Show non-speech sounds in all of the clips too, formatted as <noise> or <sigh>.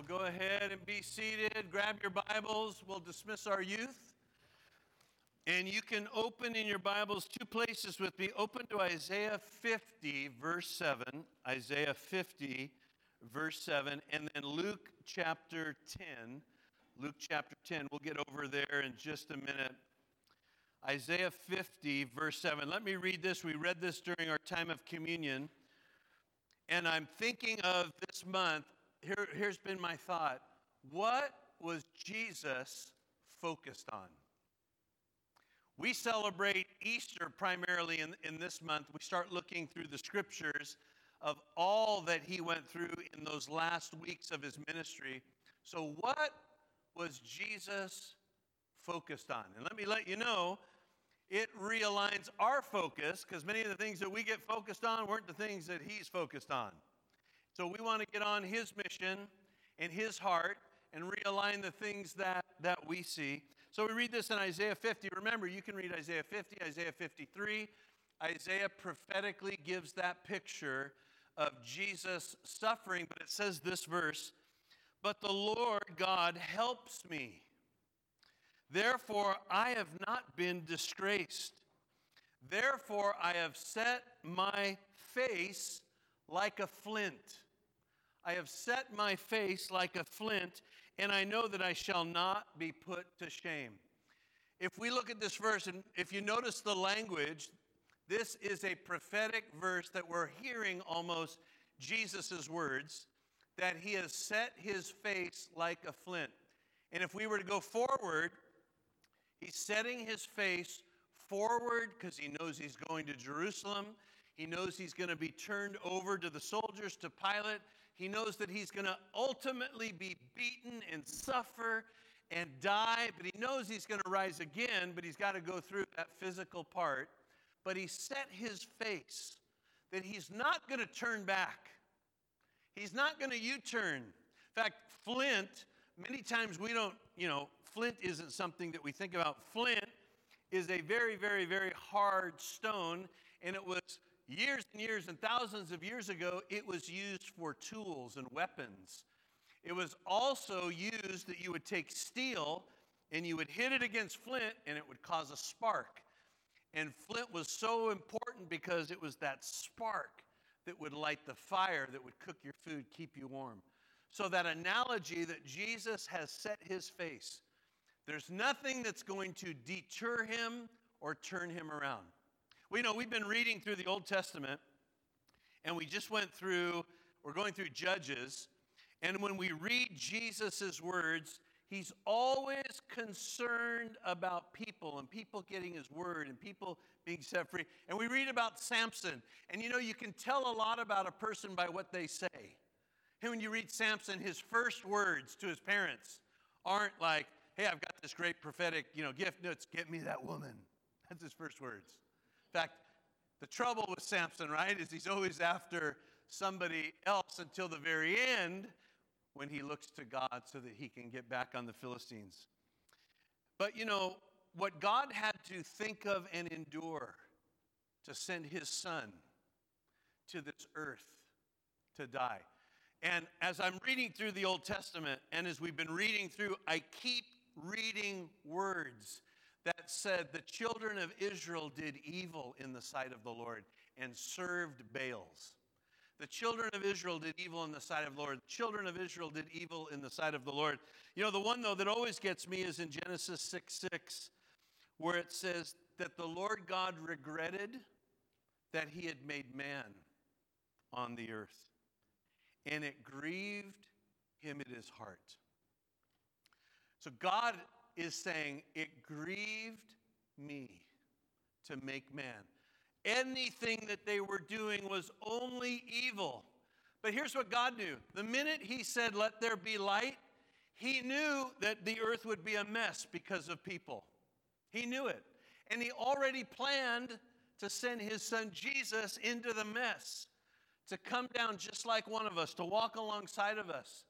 So go ahead and be seated. Grab your Bibles. We'll dismiss our youth. And you can open in your Bibles two places with me. Open to Isaiah 50, verse 7. Isaiah 50, verse 7. And then Luke chapter 10. Luke chapter 10. We'll get over there in just a minute. Isaiah 50, verse 7. Let me read this. We read this during our time of communion. And I'm thinking of this month. Here, here's been my thought. What was Jesus focused on? We celebrate Easter primarily in, in this month. We start looking through the scriptures of all that he went through in those last weeks of his ministry. So, what was Jesus focused on? And let me let you know, it realigns our focus because many of the things that we get focused on weren't the things that he's focused on. So we want to get on his mission and his heart and realign the things that, that we see. So we read this in Isaiah 50. Remember, you can read Isaiah 50, Isaiah 53. Isaiah prophetically gives that picture of Jesus suffering, but it says this verse But the Lord God helps me. Therefore, I have not been disgraced. Therefore, I have set my face like a flint. I have set my face like a flint, and I know that I shall not be put to shame. If we look at this verse, and if you notice the language, this is a prophetic verse that we're hearing almost Jesus' words that he has set his face like a flint. And if we were to go forward, He's setting his face forward because he knows he's going to Jerusalem. He knows he's going to be turned over to the soldiers to Pilate. He knows that he's going to ultimately be beaten and suffer and die, but he knows he's going to rise again, but he's got to go through that physical part. But he set his face that he's not going to turn back. He's not going to U turn. In fact, Flint, many times we don't, you know, flint isn't something that we think about. Flint is a very, very, very hard stone, and it was years and years and thousands of years ago, it was used for tools and weapons. It was also used that you would take steel and you would hit it against flint and it would cause a spark. And flint was so important because it was that spark that would light the fire that would cook your food, keep you warm. So, that analogy that Jesus has set his face there's nothing that's going to deter him or turn him around. We know we've been reading through the Old Testament, and we just went through, we're going through Judges, and when we read Jesus' words, he's always concerned about people and people getting his word and people being set free. And we read about Samson, and you know, you can tell a lot about a person by what they say. And when you read Samson, his first words to his parents aren't like, hey, I've got this great prophetic, you know, gift. No, it's get me that woman. <laughs> That's his first words. In fact, the trouble with Samson, right, is he's always after somebody else until the very end when he looks to God so that he can get back on the Philistines. But you know, what God had to think of and endure to send his son to this earth to die. And as I'm reading through the Old Testament, and as we've been reading through, I keep reading words that said the children of Israel did evil in the sight of the Lord and served Baals. The children of Israel did evil in the sight of the Lord. The children of Israel did evil in the sight of the Lord. You know, the one, though, that always gets me is in Genesis 6 6, where it says that the Lord God regretted that he had made man on the earth, and it grieved him in his heart. So God is saying, It grieved me to make man. Anything that they were doing was only evil. But here's what God knew the minute He said, Let there be light, He knew that the earth would be a mess because of people. He knew it. And He already planned to send His Son Jesus into the mess, to come down just like one of us, to walk alongside of us.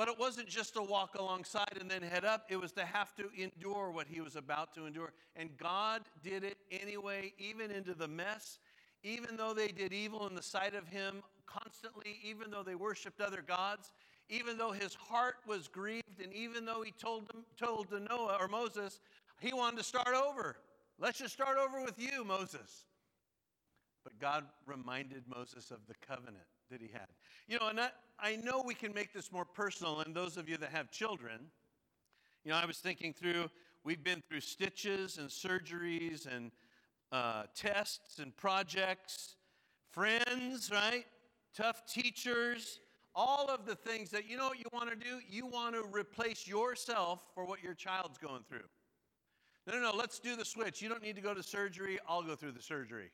But it wasn't just to walk alongside and then head up, it was to have to endure what he was about to endure. And God did it anyway, even into the mess, even though they did evil in the sight of him constantly, even though they worshiped other gods, even though his heart was grieved, and even though he told, told to Noah or Moses, he wanted to start over. Let's just start over with you, Moses. But God reminded Moses of the covenant that he had. You know, and I, I know we can make this more personal, and those of you that have children, you know, I was thinking through, we've been through stitches and surgeries and uh, tests and projects, friends, right? Tough teachers, all of the things that, you know what you want to do? You want to replace yourself for what your child's going through. No, no, no, let's do the switch. You don't need to go to surgery, I'll go through the surgery.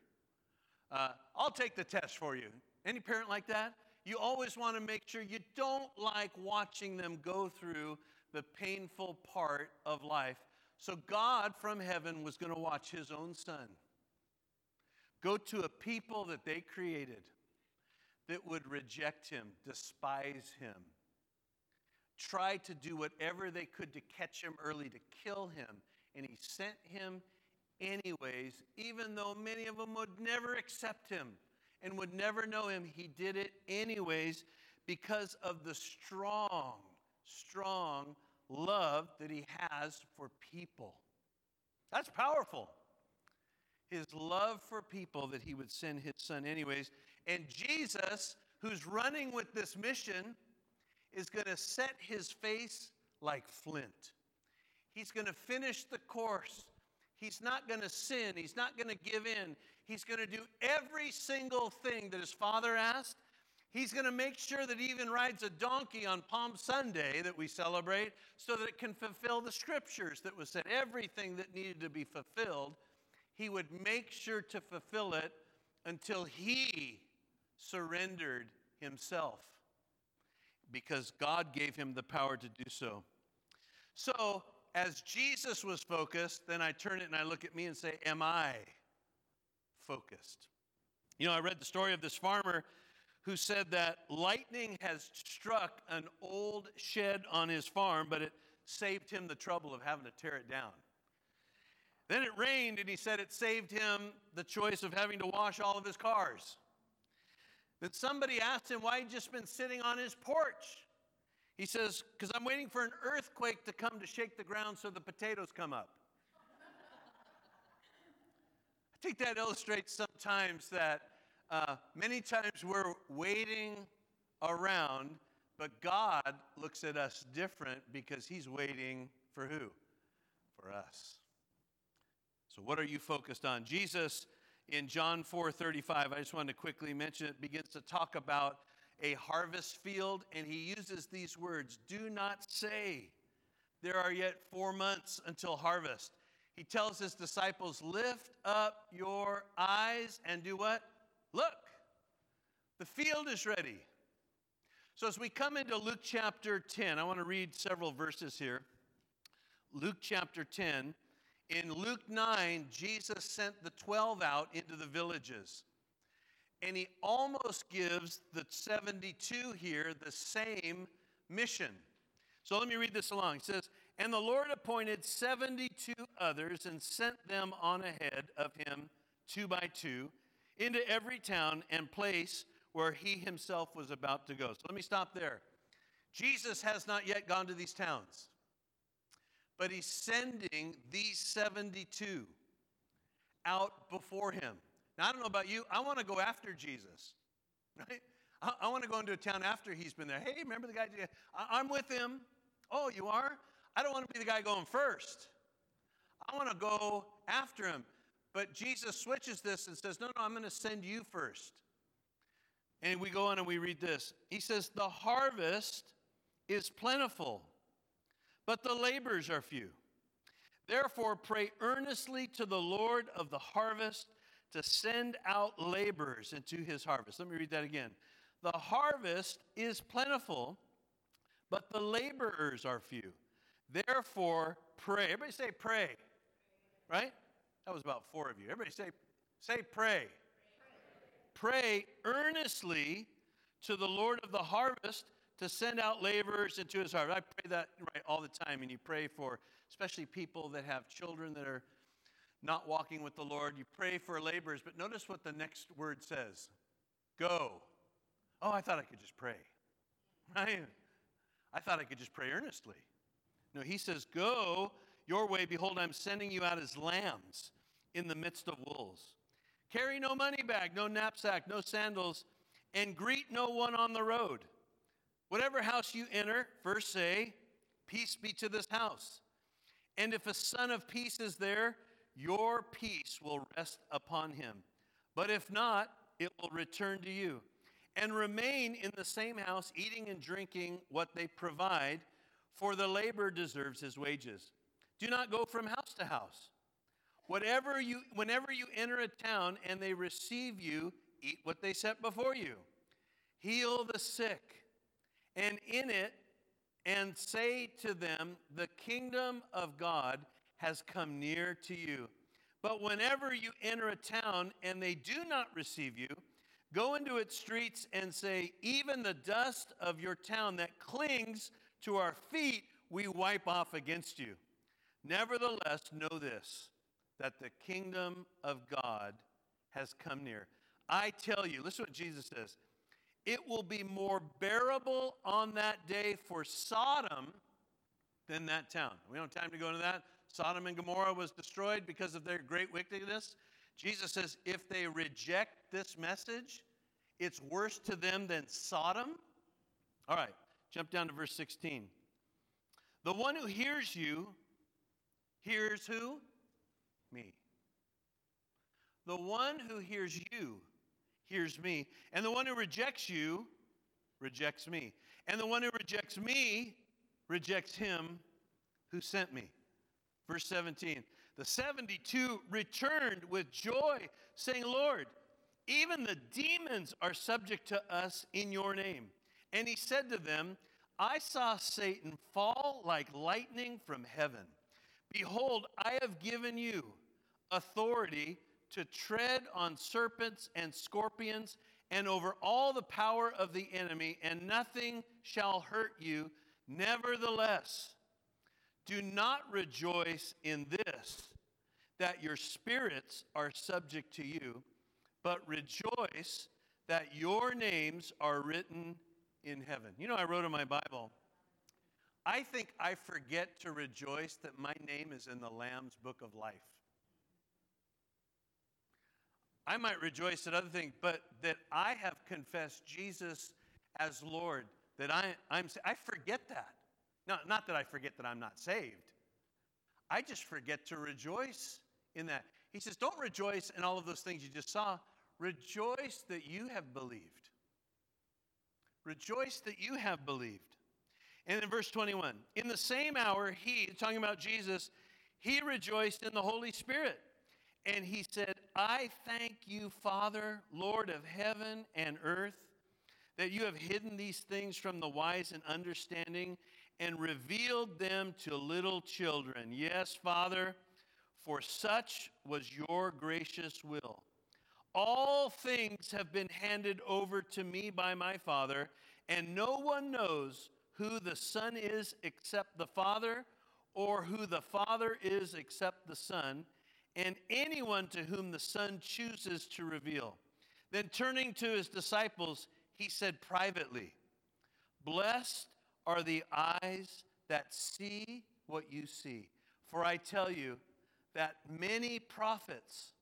Uh, I'll take the test for you. Any parent like that? You always want to make sure you don't like watching them go through the painful part of life. So, God from heaven was going to watch his own son go to a people that they created that would reject him, despise him, try to do whatever they could to catch him early, to kill him. And he sent him anyways, even though many of them would never accept him and would never know him. He did it anyways because of the strong, strong love that he has for people. That's powerful. His love for people that he would send his son anyways. And Jesus, who's running with this mission, is going to set his face like flint. He's going to finish the course. He's not going to sin. He's not going to give in. He's going to do every single thing that his father asked. He's going to make sure that he even rides a donkey on Palm Sunday that we celebrate so that it can fulfill the scriptures that was said. Everything that needed to be fulfilled, he would make sure to fulfill it until he surrendered himself because God gave him the power to do so. So, as Jesus was focused, then I turn it and I look at me and say, Am I focused? You know, I read the story of this farmer who said that lightning has struck an old shed on his farm, but it saved him the trouble of having to tear it down. Then it rained, and he said it saved him the choice of having to wash all of his cars. Then somebody asked him why he'd just been sitting on his porch. He says, Because I'm waiting for an earthquake to come to shake the ground so the potatoes come up. I think that illustrates sometimes that uh, many times we're waiting around, but God looks at us different because He's waiting for who? For us. So, what are you focused on? Jesus in John 4 35, I just wanted to quickly mention it, begins to talk about a harvest field, and he uses these words Do not say, There are yet four months until harvest. He tells his disciples, Lift up your eyes and do what? Look, the field is ready. So, as we come into Luke chapter 10, I want to read several verses here. Luke chapter 10. In Luke 9, Jesus sent the 12 out into the villages. And he almost gives the 72 here the same mission. So let me read this along. It says, And the Lord appointed 72 others and sent them on ahead of him, two by two, into every town and place where he himself was about to go. So let me stop there. Jesus has not yet gone to these towns but he's sending these 72 out before him. Now, I don't know about you, I want to go after Jesus, <laughs> right? I, I want to go into a town after he's been there. Hey, remember the guy? I, I'm with him. Oh, you are? I don't want to be the guy going first. I want to go after him. But Jesus switches this and says, No, no, I'm going to send you first. And we go on and we read this. He says, The harvest is plentiful but the laborers are few. Therefore, pray earnestly to the Lord of the harvest to send out laborers into his harvest. Let me read that again. The harvest is plentiful, but the laborers are few. Therefore, pray. Everybody say pray. Right? That was about four of you. Everybody say, say pray. Pray, earnestly to the Lord of the harvest to send out laborers into his heart. I pray that right all the time, and you pray for especially people that have children that are not walking with the Lord. You pray for laborers, but notice what the next word says go. Oh, I thought I could just pray. <laughs> Right? I thought I could just pray earnestly. No, he says, Go your way. Behold, I'm sending you out as lambs in the midst of wolves. Carry no money bag, no knapsack, no sandals, and greet no one on the road. Whatever house you enter, first say, Peace be to this house. And if a son of peace is there, your peace will rest upon him. But if not, it will return to you. And remain in the same house, eating and drinking what they provide, for the laborer deserves his wages. Do not go from house to house. Whatever you, whenever you enter a town and they receive you, eat what they set before you. Heal the sick, and in it, and say to them, The kingdom of God has come near to you. But whenever you enter a town and they do not receive you, go into its streets and say, Even the dust of your town that clings to our feet, we wipe off against you. Nevertheless, know this that the kingdom of God has come near. I tell you, listen to what Jesus says it will be more bearable on that day for Sodom than that town. We don't have time to go into that. Sodom and Gomorrah was destroyed because of their great wickedness. Jesus says if they reject this message, it's worse to them than Sodom. All right, jump down to verse 16. The one who hears you hears who? Me. The one who hears you hears me. And the one who rejects you rejects me. And the one who rejects me rejects him who sent me. Verse 17 The 72 returned with joy, saying, Lord, even the demons are subject to us in your name. And he said to them, I saw Satan fall like lightning from heaven. Behold, I have given you authority to tread on serpents and scorpions and over all the power of the enemy, and nothing shall hurt you. Nevertheless, do not rejoice in this, that your spirits are subject to you, but rejoice that your names are written in heaven. You know, I wrote in my Bible, I think I forget to rejoice that my name is in the Lamb's book of life. I might rejoice at other things, but that I have confessed Jesus as Lord, that I, I'm, I forget that. No, not that I forget that I'm not saved. I just forget to rejoice in that. He says, Don't rejoice in all of those things you just saw. Rejoice that you have believed. Rejoice that you have believed. And in verse 21, in the same hour, he, talking about Jesus, he rejoiced in the Holy Spirit. And he said, I thank you, Father, Lord of heaven and earth, that you have hidden these things from the wise and understanding and revealed them to little children. Yes, Father, for such was your gracious will. All things have been handed over to me by my Father, and no one knows who the Son is except the Father, or who the Father is except the Son, and anyone to whom the Son chooses to reveal. Then turning to his disciples, he said privately, Blessed are the eyes that see what you see. For I tell you that many prophets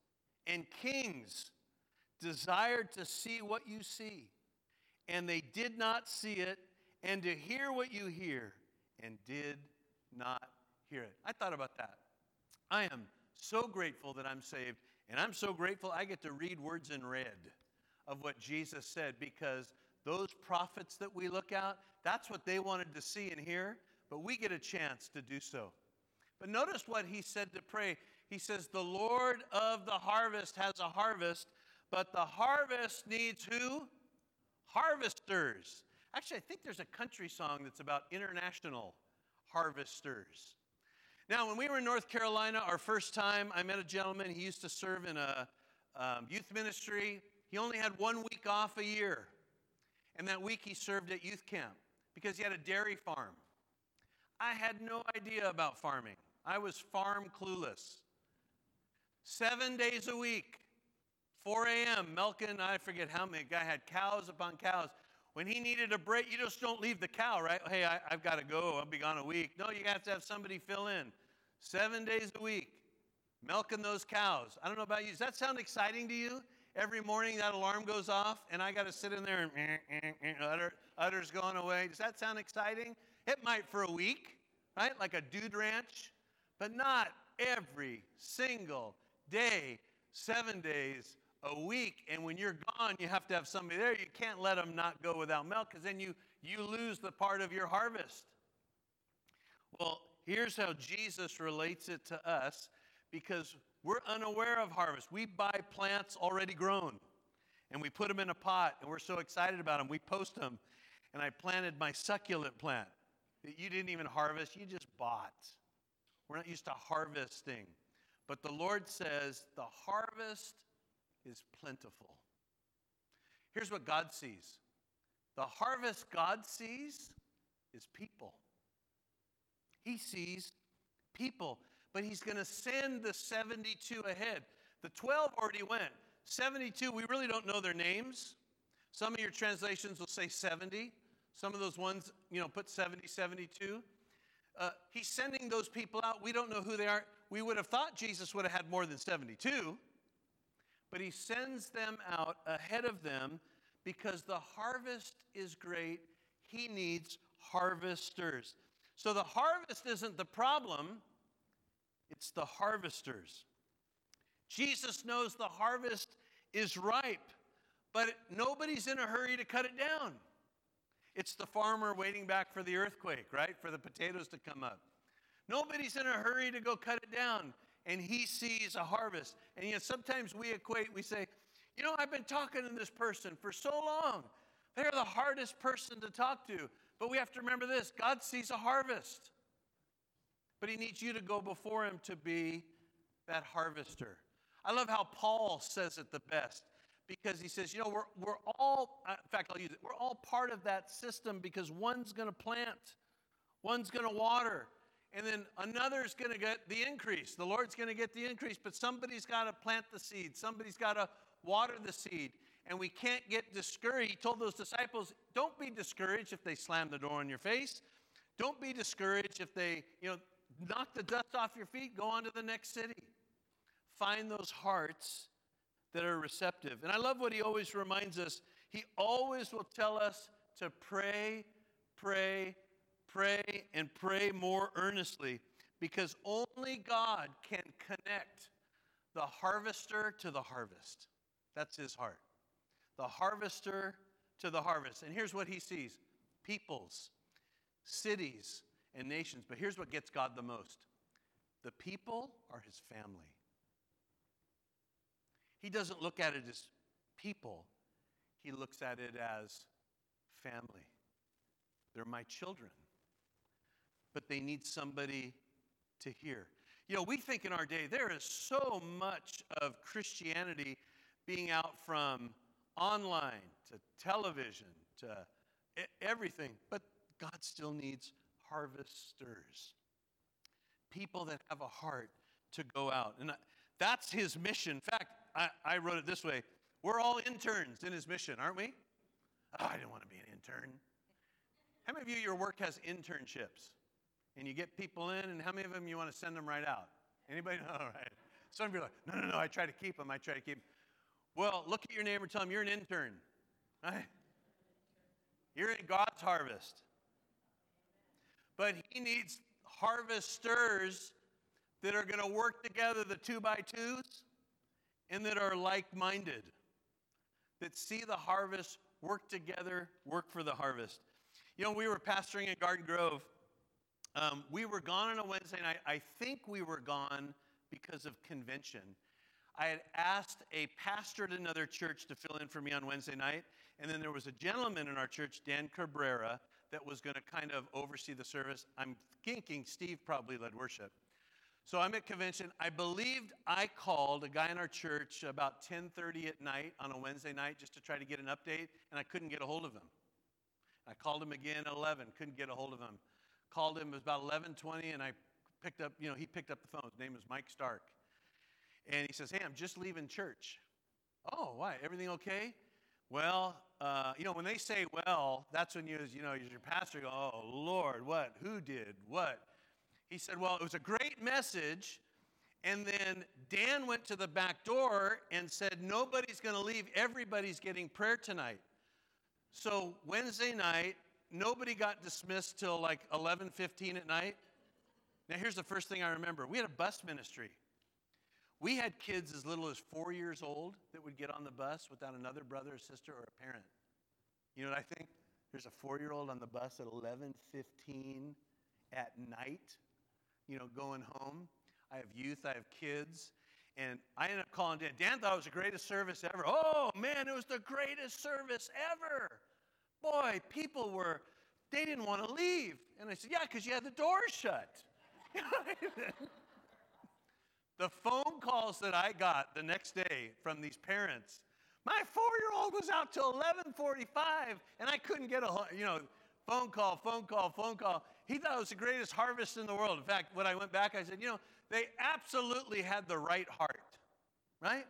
and kings desired to see what you see, and they did not see it and to hear what you hear and did not hear it. I thought about that. I am so grateful that I'm saved, and I'm so grateful I get to read words in red of what Jesus said because those prophets that we look at, that's what they wanted to see and hear, but we get a chance to do so. But notice what he said to pray. He says, The Lord of the harvest has a harvest, but the harvest needs who? Harvesters. Actually, I think there's a country song that's about international harvesters. Now, when we were in North Carolina, our first time, I met a gentleman. He used to serve in a um, youth ministry. He only had one week off a year. And that week he served at youth camp because he had a dairy farm. I had no idea about farming, I was farm clueless. Seven days a week, 4 a.m., milking, I forget how many, guy had cows upon cows. When he needed a break, you just don't leave the cow, right? Hey, I, have got to go. I'll be gone a week. No, you have to have somebody fill in. Seven days a week, milking those cows. I don't know about you. Does that sound exciting to you? Every morning that alarm goes off, and I got to sit in there and eh, eh, eh, utter, udder's going away. Does that sound exciting? It might for a week, right? Like a dude ranch, but not every single day, seven days a week. And when you're gone, you have to have somebody there. You can't let them not go without milk because then you, you lose the part of your harvest. Well, here's how Jesus relates it to us because we're unaware of harvest. We buy plants already grown and we put them in a pot and we're so excited about them. We post them. And I planted my succulent plant that you didn't even harvest, you just bought. We're not used to harvesting. But the Lord says the harvest is plentiful. Here's what God sees the harvest God sees is people. He sees people, but He's going to send the 72 ahead. The 12 already went. 72, we really don't know their names. Some of your translations will say 70. Some of those ones, you know, put 70, 72. Uh, he's sending those people out. We don't know who they are. We would have thought Jesus would have had more than 72 but he sends them out ahead of them because the harvest is great. He needs harvesters. So the harvest isn't the problem, it's the harvesters. Jesus knows the harvest is ripe, but nobody's in a hurry to cut it down. It's the farmer waiting back for the earthquake, right? For the potatoes to come up. Nobody's in a hurry to go cut it down and he sees a harvest. And you know, sometimes we equate, we say, you know, I've been talking to this person for so long. They're the hardest person to talk to. But we have to remember this God sees a harvest. But he needs you to go before him to be that harvester. I love how Paul says it the best because he says, you know, we're, we're all, uh, in fact, I'll use it, we're all part of that system because one's going to plant, one's going to water, and then another's going to get the increase. The Lord's going to get the increase, but somebody's got to plant the seed, somebody's got to water the seed. And we can't get discouraged. He told those disciples, don't be discouraged if they slam the door in your face. Don't be discouraged if they, you know, knock the dust off your feet, go on to the next city. Find those hearts that are receptive. And I love what he always reminds us. He always will tell us to pray, pray, pray and pray more earnestly because only God can connect the harvester to the harvest. That's his heart. The harvester to the harvest. And here's what he sees peoples, cities, and nations. But here's what gets God the most the people are his family. He doesn't look at it as people, he looks at it as family. They're my children but they need somebody to hear. You know, we think in our day there is so much of Christianity being out from online to television to everything, but God still needs harvesters. People that have a heart to go out. And that's his mission. In fact, I, I wrote it this way We're all interns in his mission, aren't we? Oh, I didn't want to be an intern. How many of you, your work has internships? And you get people in, and how many of them you want to send them right out? Anybody? <laughs> All right. Some of you are like, no, no, no, I try to keep them. I try to keep them. Well, look at your neighbor tell him you're an intern. Right? You're in God's harvest. But he needs harvesters that are going to work together, the two by twos, and that are like minded, that see the harvest, work together, work for the harvest. You know, we were pastoring in Garden Grove um, we were gone on a Wednesday night. I think we were gone because of convention. I had asked a pastor at another church to fill in for me on Wednesday night, and then there was a gentleman in our church, Dan Cabrera, that was going to kind of oversee the service. I'm thinking Steve probably led worship. So I'm at convention. I believed I called a guy in our church about 10:30 at night on a Wednesday night just to try to get an update, and I couldn't get a hold of him. I called him again at 11, couldn't get a hold of him called him. It was about 11:20, and I picked up. You know, he picked up the phone. His name was Mike Stark, and he says, "Hey, I'm just leaving church." Oh, why? Everything okay? Well, uh, you know, when they say well, that's when you, you know, your pastor go, oh, Lord, what? Who did? What? He said, well, it was a great message. And then Dan went to the back door and said, nobody's going to leave. Everybody's getting prayer tonight. So Wednesday night, nobody got dismissed till like 11:15 at night. Now here's the first thing I remember. We had a bus ministry. We had kids as little as 4 years old that would get on the bus without another brother or sister or a parent. You know what I think? There's a 4-year-old on the bus at 11:15 at night, you know, going home. I have youth, I have kids. And I ended up calling Dan. Dan thought it was the greatest service ever. Oh, man, it was the greatest service ever. Boy, people were, they didn't want to leave. And I said, Yeah, because you had the door shut. <laughs> the phone calls that I got the next day from these parents, my four-year-old was out till 11:45, and I couldn't get a you know phone call, phone call, phone call. He thought it was the greatest harvest in the world. In fact, when I went back, I said, you know, they absolutely had the right heart, right?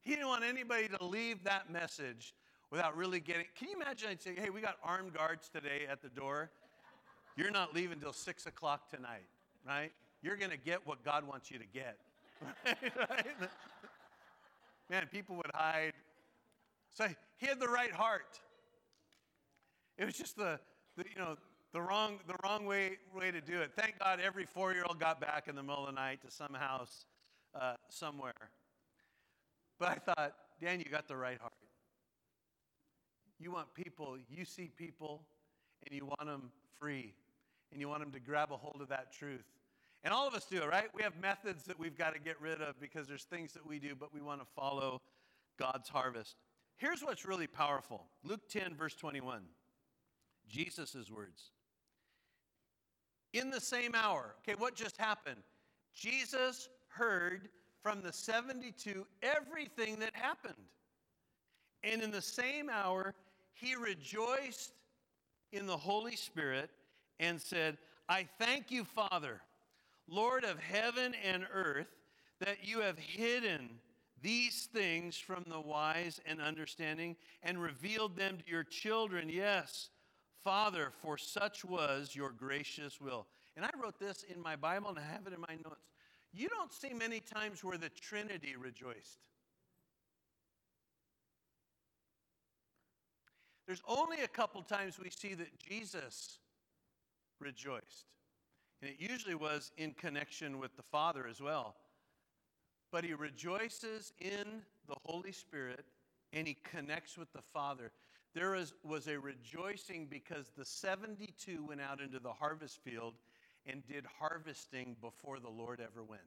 He didn't want anybody to leave that message without really getting. Can you imagine? I'd say, hey, we got armed guards today at the door. You're not leaving till six o'clock tonight, right? You're going to get what God wants you to get. right? <laughs> Man, people would hide. So he had the right heart. It was just the, the you know, the wrong, the wrong way, way to do it. Thank God every four year old got back in the middle of the night to some house uh, somewhere. But I thought, Dan, you got the right heart. You want people, you see people, and you want them free, and you want them to grab a hold of that truth. And all of us do it, right? We have methods that we've got to get rid of because there's things that we do, but we want to follow God's harvest. Here's what's really powerful Luke 10, verse 21. Jesus' words. In the same hour, okay, what just happened? Jesus heard from the 72 everything that happened. And in the same hour, he rejoiced in the Holy Spirit and said, I thank you, Father, Lord of heaven and earth, that you have hidden these things from the wise and understanding and revealed them to your children. Yes, Father, for such was your gracious will. And I wrote this in my Bible and I have it in my notes. You don't see many times where the Trinity rejoiced. There's only a couple times we see that Jesus rejoiced. And it usually was in connection with the Father as well. But he rejoices in the Holy Spirit and he connects with the Father. There was, was a rejoicing because the 72 went out into the harvest field and did harvesting before the Lord ever went.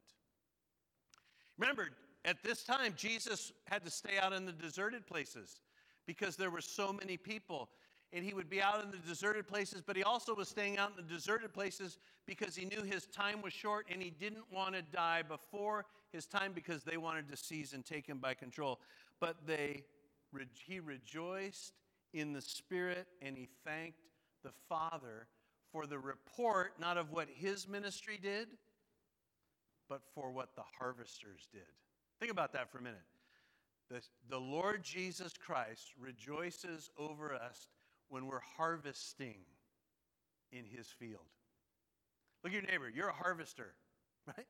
Remember, at this time, Jesus had to stay out in the deserted places because there were so many people. And he would be out in the deserted places, but he also was staying out in the deserted places because he knew his time was short and he didn't want to die before his time because they wanted to seize and take him by control. But they, he rejoiced in the Spirit and he thanked the Father for the report, not of what his ministry did, but for what the harvesters did. Think about that for a minute. The, the Lord Jesus Christ rejoices over us when we're harvesting in his field. Look at your neighbor. You're a harvester, right?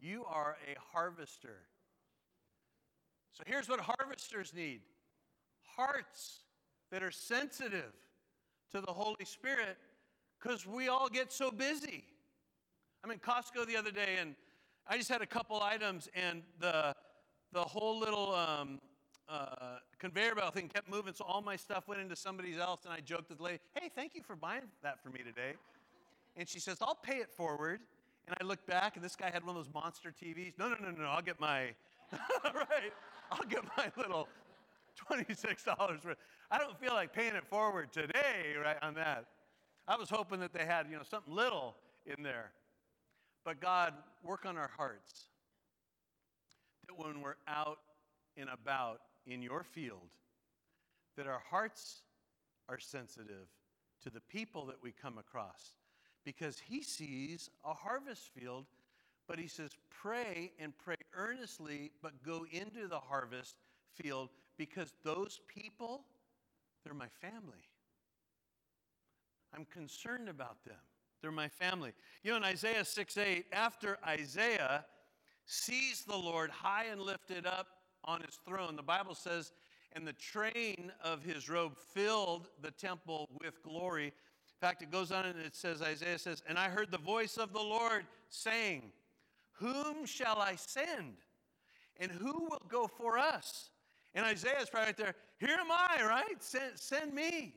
You are a harvester. So here's what harvesters need hearts that are sensitive to the Holy Spirit because we all get so busy. I'm in Costco the other day and I just had a couple items and the, the whole little um, uh, conveyor belt thing kept moving, so all my stuff went into somebody else. And I joked with the lady, hey, thank you for buying that for me today. And she says, I'll pay it forward. And I look back, and this guy had one of those monster TVs. No, no, no, no, I'll get my, <laughs> right, I'll get my little $26 worth. I don't feel like paying it forward today, right, on that. I was hoping that they had, you know, something little in there. But God, work on our hearts. That when we're out and about in your field, that our hearts are sensitive to the people that we come across. Because He sees a harvest field, but He says, pray and pray earnestly, but go into the harvest field because those people they're my family. I'm concerned about them. They're my family. You know, in Isaiah 6 8, after Isaiah sees the Lord high and lifted up on his throne, the Bible says, and the train of his robe filled the temple with glory. In fact, it goes on and it says, Isaiah says, And I heard the voice of the Lord saying, Whom shall I send? And who will go for us? And Isaiah's right there, Here am I, right? Send, send me.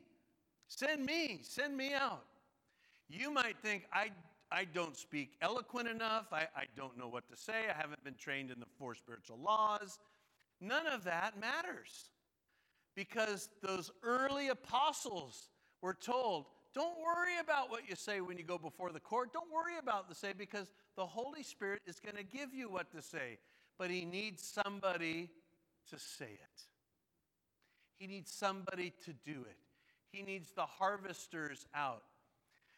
Send me. Send me out. You might think, I, I don't speak eloquent enough. I, I don't know what to say. I haven't been trained in the four spiritual laws. None of that matters because those early apostles were told, don't worry about what you say when you go before the court. Don't worry about the say because the Holy Spirit is going to give you what to say. But He needs somebody to say it. He needs somebody to do it. He needs the harvesters out.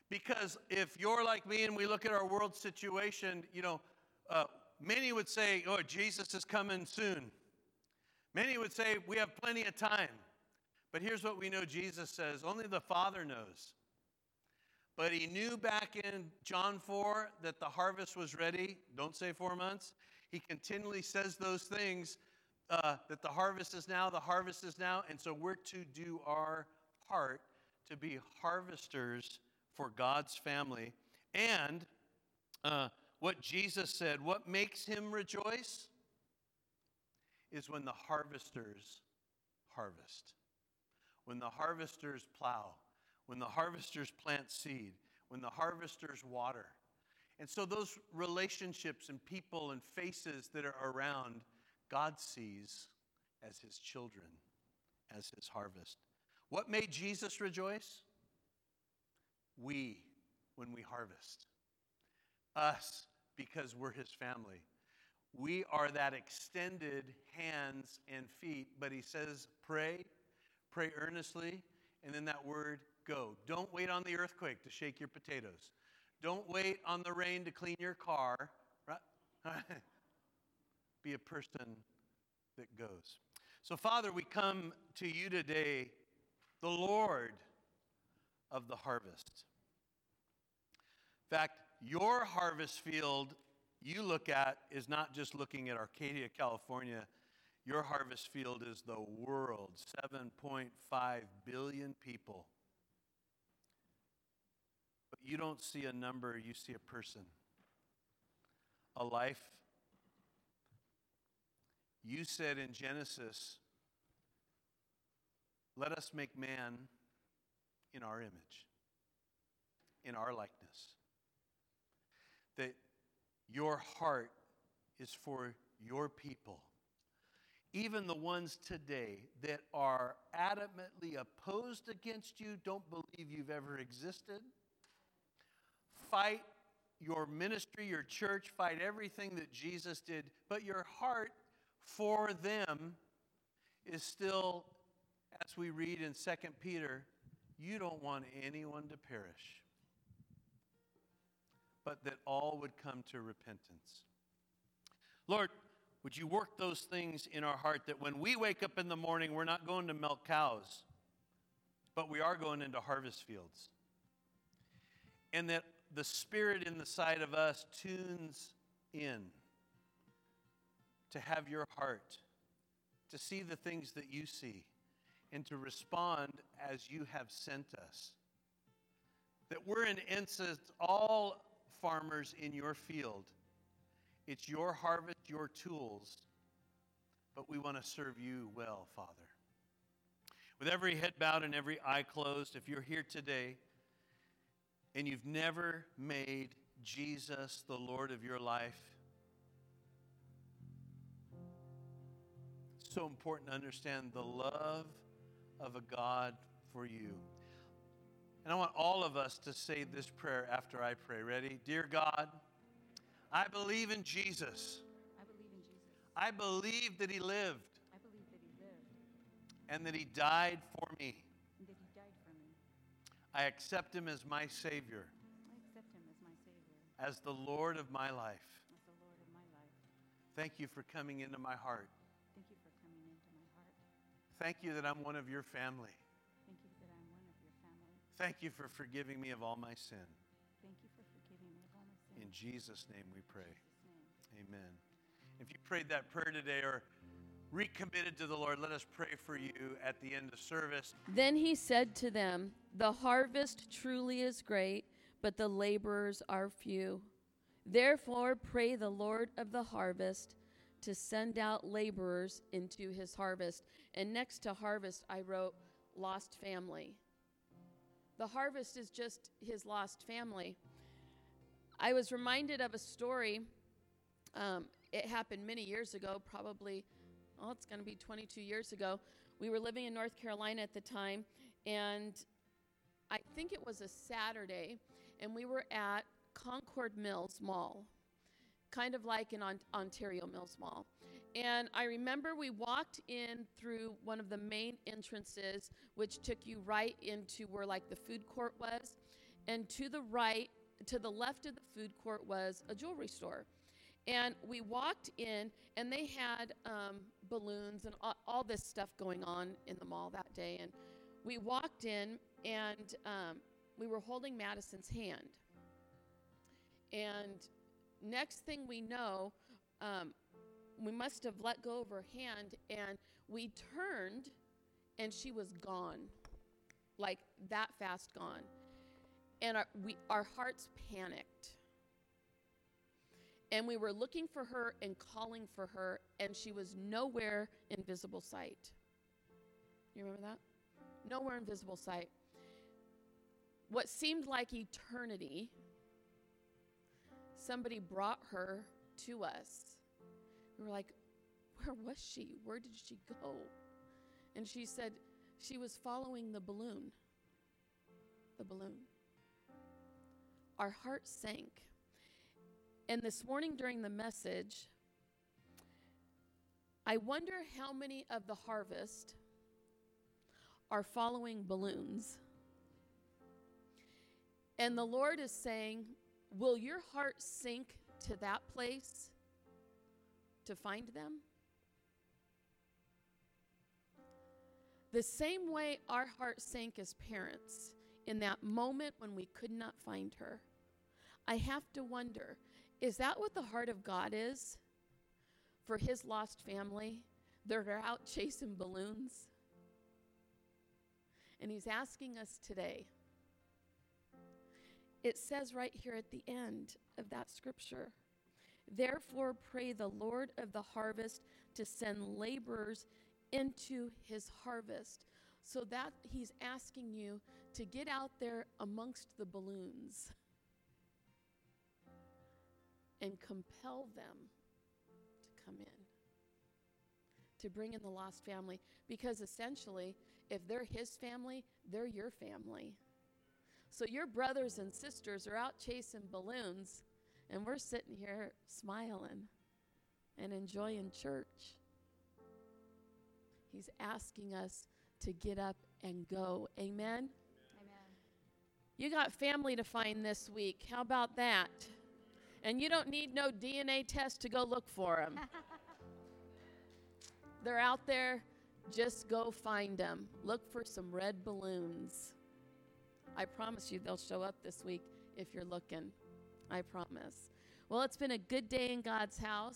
Because if you're like me and we look at our world situation, you know, uh, many would say, oh, Jesus is coming soon. Many would say, we have plenty of time. But here's what we know Jesus says only the Father knows. But he knew back in John 4 that the harvest was ready. Don't say four months. He continually says those things uh, that the harvest is now, the harvest is now. And so we're to do our part to be harvesters for God's family. And uh, what Jesus said, what makes him rejoice is when the harvesters harvest. When the harvesters plow, when the harvesters plant seed, when the harvesters water. And so, those relationships and people and faces that are around, God sees as his children, as his harvest. What made Jesus rejoice? We, when we harvest. Us, because we're his family. We are that extended hands and feet, but he says, pray, pray earnestly, and then that word, go. Don't wait on the earthquake to shake your potatoes. Don't wait on the rain to clean your car. <laughs> Be a person that goes. So, Father, we come to you today the Lord of the harvest. In fact, your harvest field you look at is not just looking at Arcadia, California. Your harvest field is the world 7.5 billion people. But you don't see a number, you see a person, a life. You said in Genesis, let us make man in our image, in our likeness. That your heart is for your people, even the ones today that are adamantly opposed against you, don't believe you've ever existed. Fight your ministry, your church, fight everything that Jesus did, but your heart for them is still as we read in 2 Peter, you don't want anyone to perish, but that all would come to repentance. Lord, would you work those things in our heart that when we wake up in the morning, we're not going to milk cows, but we are going into harvest fields. And that the Spirit in the side of us tunes in to have your heart, to see the things that you see and to respond as you have sent us. That we're in essence all farmers in your field. It's your harvest, your tools, but we want to serve you well, Father. With every head bowed and every eye closed, if you're here today and you've never made Jesus the Lord of your life, so important to understand the love of a God for you. And I want all of us to say this prayer after I pray. Ready? Dear God, I believe in Jesus. I believe in Jesus. I believe that he lived I believe that he lived and that he died for me. and that he died for me. I accept him as my Savior, I accept him as my Savior, as the Lord of my life. as the Lord of my life. Thank you for coming into my heart. Thank you for coming into my heart. Thank you that I'm one of your family. Thank Thank you for forgiving me of all my sin. Thank you for forgiving me of all my sins. In Jesus' name we pray. Name. Amen. If you prayed that prayer today or recommitted to the Lord, let us pray for you at the end of service. Then he said to them, The harvest truly is great, but the laborers are few. Therefore, pray the Lord of the harvest to send out laborers into his harvest. And next to harvest, I wrote lost family. The harvest is just his lost family. I was reminded of a story. Um, it happened many years ago, probably, oh, it's going to be 22 years ago. We were living in North Carolina at the time, and I think it was a Saturday, and we were at Concord Mills Mall, kind of like in Ont- Ontario Mills Mall. And I remember we walked in through one of the main entrances, which took you right into where like the food court was. And to the right, to the left of the food court was a jewelry store. And we walked in, and they had um, balloons and all, all this stuff going on in the mall that day. And we walked in, and um, we were holding Madison's hand. And next thing we know, um, we must have let go of her hand, and we turned, and she was gone, like that fast gone. And our, we, our hearts panicked. And we were looking for her and calling for her, and she was nowhere in visible sight. You remember that? Nowhere in visible sight. What seemed like eternity, somebody brought her to us. We were like, Where was she? Where did she go? And she said she was following the balloon. The balloon. Our hearts sank. And this morning during the message, I wonder how many of the harvest are following balloons. And the Lord is saying, Will your heart sink to that place to find them? The same way our heart sank as parents in that moment when we could not find her. I have to wonder is that what the heart of God is for his lost family? that are out <laughs> chasing balloons. And he's asking us today. It says right here at the end of that scripture Therefore, pray the Lord of the harvest to send laborers into his harvest. So that he's asking you to get out there amongst the balloons and compel them to come in, to bring in the lost family. Because essentially, if they're his family, they're your family. So your brothers and sisters are out chasing balloons, and we're sitting here smiling and enjoying church. He's asking us to get up and go. Amen? Amen. You got family to find this week. How about that? And you don't need no DNA test to go look for them. <laughs> They're out there. Just go find them. Look for some red balloons. I promise you they'll show up this week if you're looking. I promise. Well, it's been a good day in God's house.